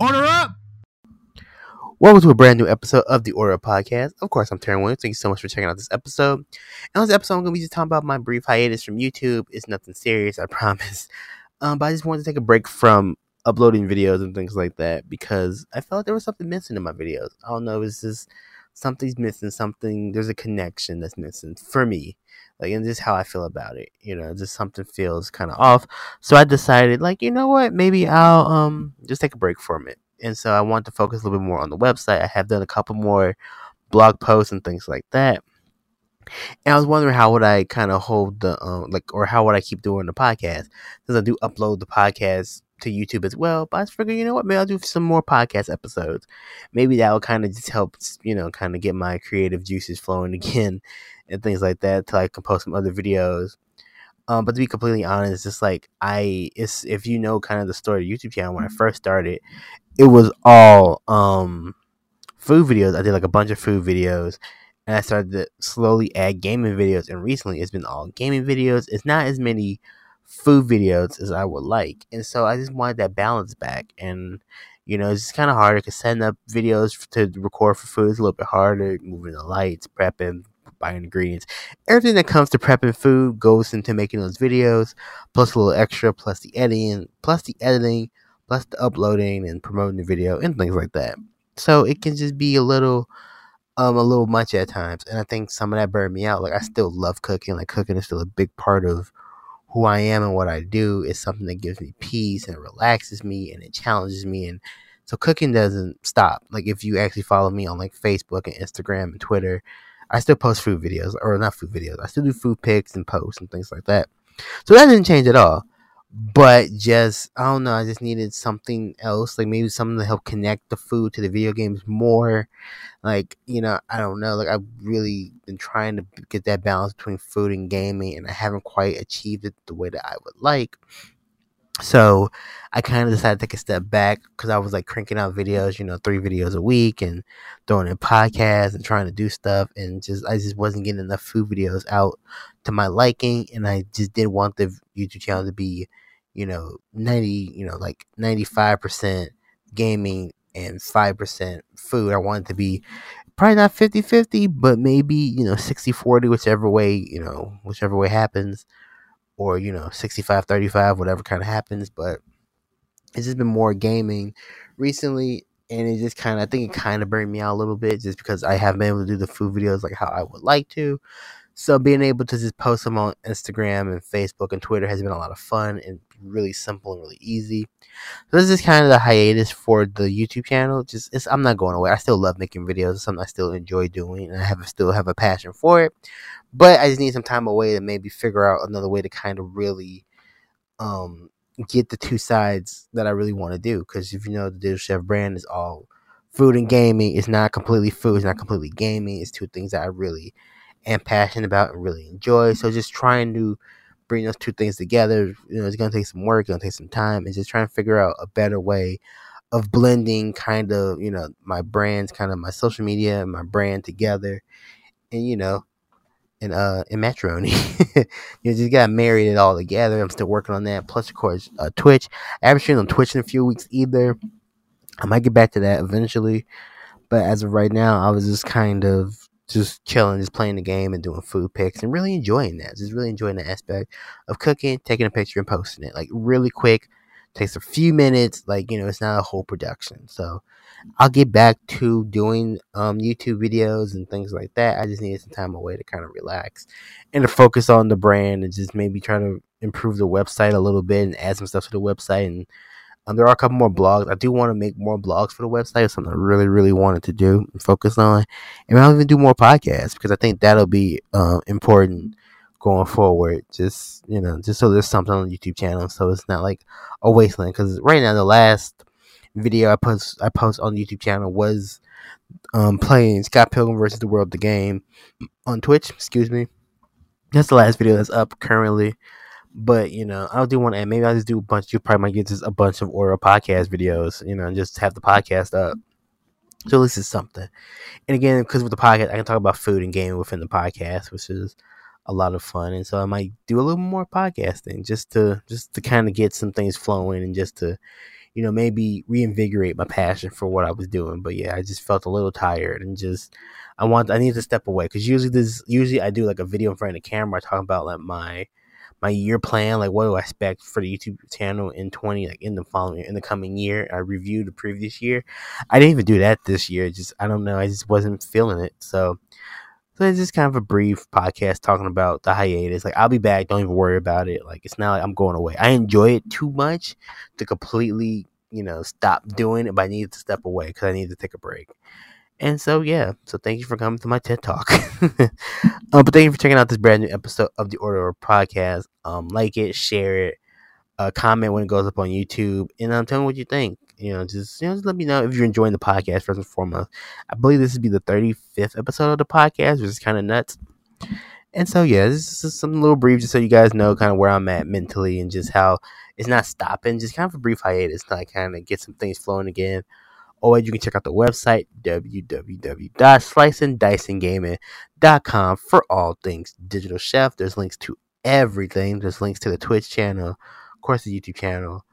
Order up! Welcome to a brand new episode of the Order Up Podcast. Of course, I'm Taryn Williams. Thank you so much for checking out this episode. And on this episode, I'm going to be just talking about my brief hiatus from YouTube. It's nothing serious, I promise. Um, but I just wanted to take a break from uploading videos and things like that because I felt like there was something missing in my videos. I don't know, it's just something's missing, something, there's a connection that's missing for me. Like, and just how I feel about it. You know, just something feels kind of off. So I decided, like, you know what? Maybe I'll um just take a break from it. And so I want to focus a little bit more on the website. I have done a couple more blog posts and things like that. And I was wondering how would I kind of hold the um like or how would I keep doing the podcast since I do upload the podcast to YouTube as well. But I figured, you know what, maybe I'll do some more podcast episodes. Maybe that will kind of just help, you know, kind of get my creative juices flowing again and things like that till I can post some other videos. Um, but to be completely honest, just like I, it's if you know kind of the story of the YouTube channel when I first started, it was all um food videos. I did like a bunch of food videos, and I started to slowly add gaming videos. And recently, it's been all gaming videos. It's not as many food videos as I would like, and so I just wanted that balance back. And you know, it's kind of harder because setting up videos to record for food is a little bit harder. Moving the lights, prepping, buying ingredients, everything that comes to prepping food goes into making those videos, plus a little extra, plus the editing, plus the editing, plus the uploading and promoting the video and things like that. So it can just be a little um a little much at times. And I think some of that burned me out. Like I still love cooking. Like cooking is still a big part of who I am and what I do. is something that gives me peace and relaxes me and it challenges me and so cooking doesn't stop. Like if you actually follow me on like Facebook and Instagram and Twitter, I still post food videos or not food videos. I still do food pics and posts and things like that. So that didn't change at all but just I don't know. I just needed something else, like maybe something to help connect the food to the video games more. Like you know, I don't know. Like I've really been trying to get that balance between food and gaming, and I haven't quite achieved it the way that I would like. So I kind of decided to take a step back because I was like cranking out videos, you know, three videos a week and throwing in podcasts and trying to do stuff. And just, I just wasn't getting enough food videos out to my liking. And I just didn't want the YouTube channel to be, you know, 90, you know, like 95% gaming and 5% food. I wanted to be probably not 50 50, but maybe, you know, 60 40, whichever way, you know, whichever way happens or you know 65 35 whatever kind of happens but it's just been more gaming recently and it just kind of i think it kind of burned me out a little bit just because i haven't been able to do the food videos like how i would like to so being able to just post them on instagram and facebook and twitter has been a lot of fun and really simple and really easy so this is kind of the hiatus for the youtube channel just i'm not going away i still love making videos it's something i still enjoy doing and i have still have a passion for it but I just need some time away to maybe figure out another way to kind of really um, get the two sides that I really want to do. Because if you know, the Digital Chef brand is all food and gaming. It's not completely food. It's not completely gaming. It's two things that I really am passionate about and really enjoy. So just trying to bring those two things together, you know, it's gonna take some work. It's gonna take some time, and just trying to figure out a better way of blending kind of you know my brands, kind of my social media and my brand together, and you know and uh and Matroni. you know, just got married it all together. I'm still working on that. Plus, of course, uh, Twitch. I haven't streamed on Twitch in a few weeks either. I might get back to that eventually, but as of right now, I was just kind of just chilling, just playing the game and doing food pics and really enjoying that. Just really enjoying the aspect of cooking, taking a picture and posting it like really quick. Takes a few minutes, like you know, it's not a whole production. So I'll get back to doing um, YouTube videos and things like that. I just needed some time away to kind of relax and to focus on the brand and just maybe try to improve the website a little bit and add some stuff to the website. And um, there are a couple more blogs. I do want to make more blogs for the website. It's something I really, really wanted to do and focus on. And I'll even do more podcasts because I think that'll be uh, important going forward. Just you know, just so there's something on the YouTube channel, so it's not like a wasteland. Because right now, the last video I post I post on the YouTube channel was um, playing Scott Pilgrim versus the World the game on Twitch. Excuse me. That's the last video that's up currently. But you know, I do want to. Maybe I'll just do a bunch. You probably might get just a bunch of oral podcast videos. You know, and just have the podcast up. So at least it's something. And again, because with the podcast, I can talk about food and gaming within the podcast, which is a lot of fun. And so I might do a little more podcasting just to just to kind of get some things flowing and just to you know, maybe reinvigorate my passion for what I was doing. But yeah, I just felt a little tired and just I want I need to step away because usually this usually I do like a video in front of the camera talking about like my my year plan, like what do I expect for the YouTube channel in twenty like in the following in the coming year. I reviewed the previous year. I didn't even do that this year. Just I don't know. I just wasn't feeling it. So so it's just kind of a brief podcast talking about the hiatus. Like I'll be back. Don't even worry about it. Like it's not like I'm going away. I enjoy it too much to completely, you know, stop doing it. But I need to step away because I need to take a break. And so yeah, so thank you for coming to my TED Talk. uh, but thank you for checking out this brand new episode of the Order podcast. Um, like it, share it, uh, comment when it goes up on YouTube, and um, tell me what you think. You know, just you know, just let me know if you're enjoying the podcast first and foremost. I believe this would be the 35th episode of the podcast, which is kind of nuts. And so yeah, this is some little brief just so you guys know kind of where I'm at mentally and just how it's not stopping, just kind of a brief hiatus to like kind of get some things flowing again. Or you can check out the website www.sliceanddicinggaming.com for all things digital chef. There's links to everything. There's links to the Twitch channel, of course, the YouTube channel,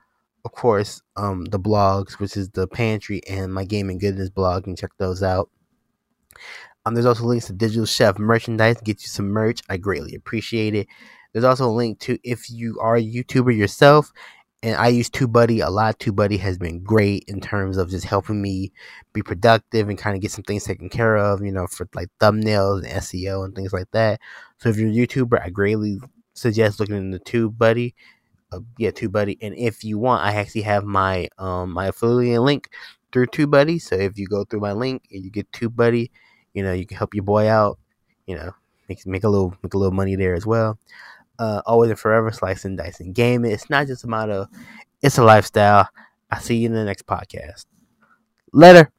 of course, um, the blogs, which is the pantry and my gaming goodness blog. You can check those out. Um, there's also links to Digital Chef merchandise. Get you some merch. I greatly appreciate it. There's also a link to if you are a YouTuber yourself, and I use TubeBuddy a lot. TubeBuddy has been great in terms of just helping me be productive and kind of get some things taken care of, you know, for like thumbnails and SEO and things like that. So if you're a YouTuber, I greatly suggest looking into TubeBuddy uh, yeah, TubeBuddy. And if you want, I actually have my um my affiliate link through TubeBuddy. So if you go through my link and you get TubeBuddy, you know you can help your boy out. You know, make make a little make a little money there as well. Uh, always and forever, slicing, dicing, gaming. It's not just a motto, It's a lifestyle. I see you in the next podcast. Later.